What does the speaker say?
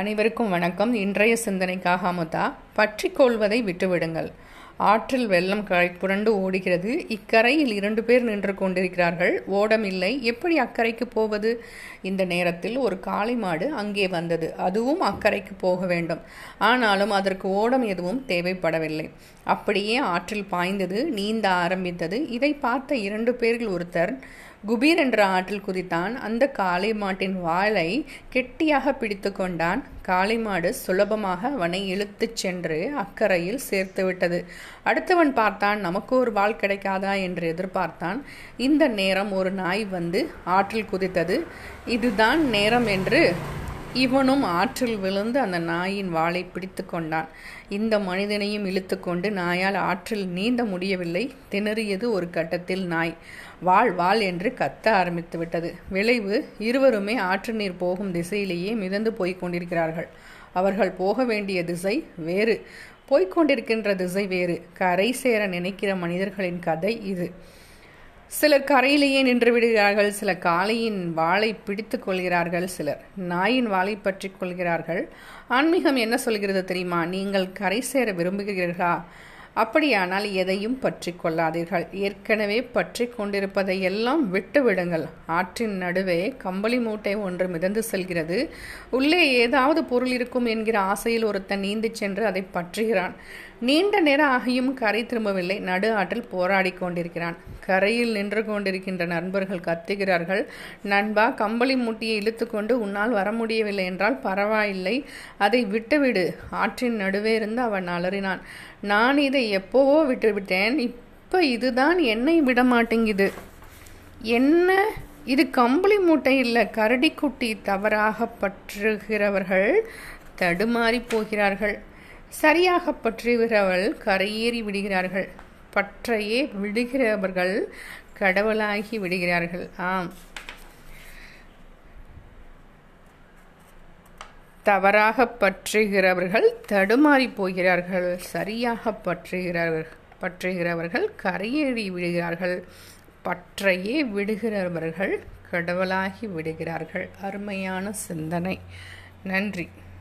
அனைவருக்கும் வணக்கம். இன்றைய சிந்தனைக்காக அமுதா பற்றி கொள்வதை விட்டுவிடுங்கள். ஆற்றில் வெள்ளம் கரை புரண்டு ஓடுகிறது. இக்கரையில் இரண்டு பேர் நின்று கொண்டிருக்கிறார்கள். ஓடமில்லை. எப்படி அக்கறைக்கு போவது? இந்த நேரத்தில் ஒரு காளை மாடு அங்கே வந்தது. அதுவும் அக்கறைக்கு போக வேண்டும். ஆனாலும் அதற்கு ஓடம் எதுவும் தேவைப்படவில்லை. அப்படியே ஆற்றில் பாய்ந்தது நீந்த ஆரம்பித்தது. இதை பார்த்த இரண்டு பேர்கள் ஒருத்தர் குபீர் என்ற ஆற்றில் குதித்தான். அந்த காளை மாட்டின் வாளை கெட்டியாக பிடித்து கொண்டான். காளை மாடு சுலபமாக அவனை இழுத்துச் சென்று அக்கறையில் சேர்த்து விட்டது. அடுத்தவன் பார்த்தான் நமக்கு ஒரு வாள் கிடைக்காதா? என்று எதிர்பார்த்தான். இந்த நேரம் ஒரு நாய் வந்து ஆற்றில் குதித்தது. இதுதான் நேரம் என்று இவனும் ஆற்றில் விழுந்து அந்த நாயின் வாளை பிடித்து கொண்டான். இந்த மனிதனையும் இழுத்து கொண்டு நாயால் ஆற்றில் நீந்த முடியவில்லை. திணறியது ஒரு கட்டத்தில் நாய். வாழ் வாழ் என்று கத்த ஆரம்பித்து விட்டது. விளைவு இருவருமே ஆற்று நீர் போகும் திசையிலேயே மிதந்து போய்க் கொண்டிருக்கிறார்கள். அவர்கள் போக வேண்டிய திசை வேறு. போய்கொண்டிருக்கின்ற திசை வேறு. கரை சேர நினைக்கிற மனிதர்களின் கதை இது. சிலர் கரையிலேயே நின்று விடுகிறார்கள் சில காளையின் வாளை பிடித்து கொள்கிறார்கள் சிலர் நாயின் வாளை பற்றி கொள்கிறார்கள். ஆன்மீகம் என்ன சொல்கிறது தெரியுமா? நீங்கள் கரை சேர விரும்புகிறீர்களா? அப்படியானால் எதையும் பற்றி கொள்ளாதீர்கள். ஏற்கனவே பற்றி கொண்டிருப்பதை எல்லாம் விட்டு விடுங்கள். ஆற்றின் நடுவே கம்பளி மூட்டை ஒன்று மிதந்து செல்கிறது. உள்ளே ஏதாவது பொருள் இருக்கும் என்கிற ஆசையில் ஒருத்தன் நீந்தி சென்று அதை பற்றுகிறான். நீண்ட நேரம் ஆகியும் கரை திரும்பவில்லை. நடு ஆற்றில் போராடி கொண்டிருக்கிறான். கரையில் நின்று கொண்டிருக்கின்ற நண்பர்கள் கத்துகிறார்கள். நண்பா கம்பளி மூட்டியை இழுத்து கொண்டு உன்னால் வர முடியவில்லை என்றால் பரவாயில்லை. அதை விட்டுவிடு. ஆற்றின் நடுவே இருந்து அவன் அலறினான். நான் இதை எப்போவோ விட்டுவிட்டேன். இப்போ இதுதான் என்னை விட மாட்டேங்குது என்ன? இது கம்பளி மூட்டை இல்லை கரடிக்குட்டி தவறாக பற்றுகிறவர்கள் தடுமாறி போகிறார்கள். சரியாக பற்றுகிறவள் கரையேறி விடுகிறார்கள். பற்றையே விடுகிறவர்கள் கடவுளாகி விடுகிறார்கள். ஆம். தவறாக பற்றுகிறவர்கள் தடுமாறி போகிறார்கள். சரியாக பற்றுகிறவர்கள் பற்றுகிறவர்கள் கரையேறி விடுகிறார்கள். பற்றையே விடுகிறவர்கள் கடவுளாகி விடுகிறார்கள். அருமையான சிந்தனை. நன்றி.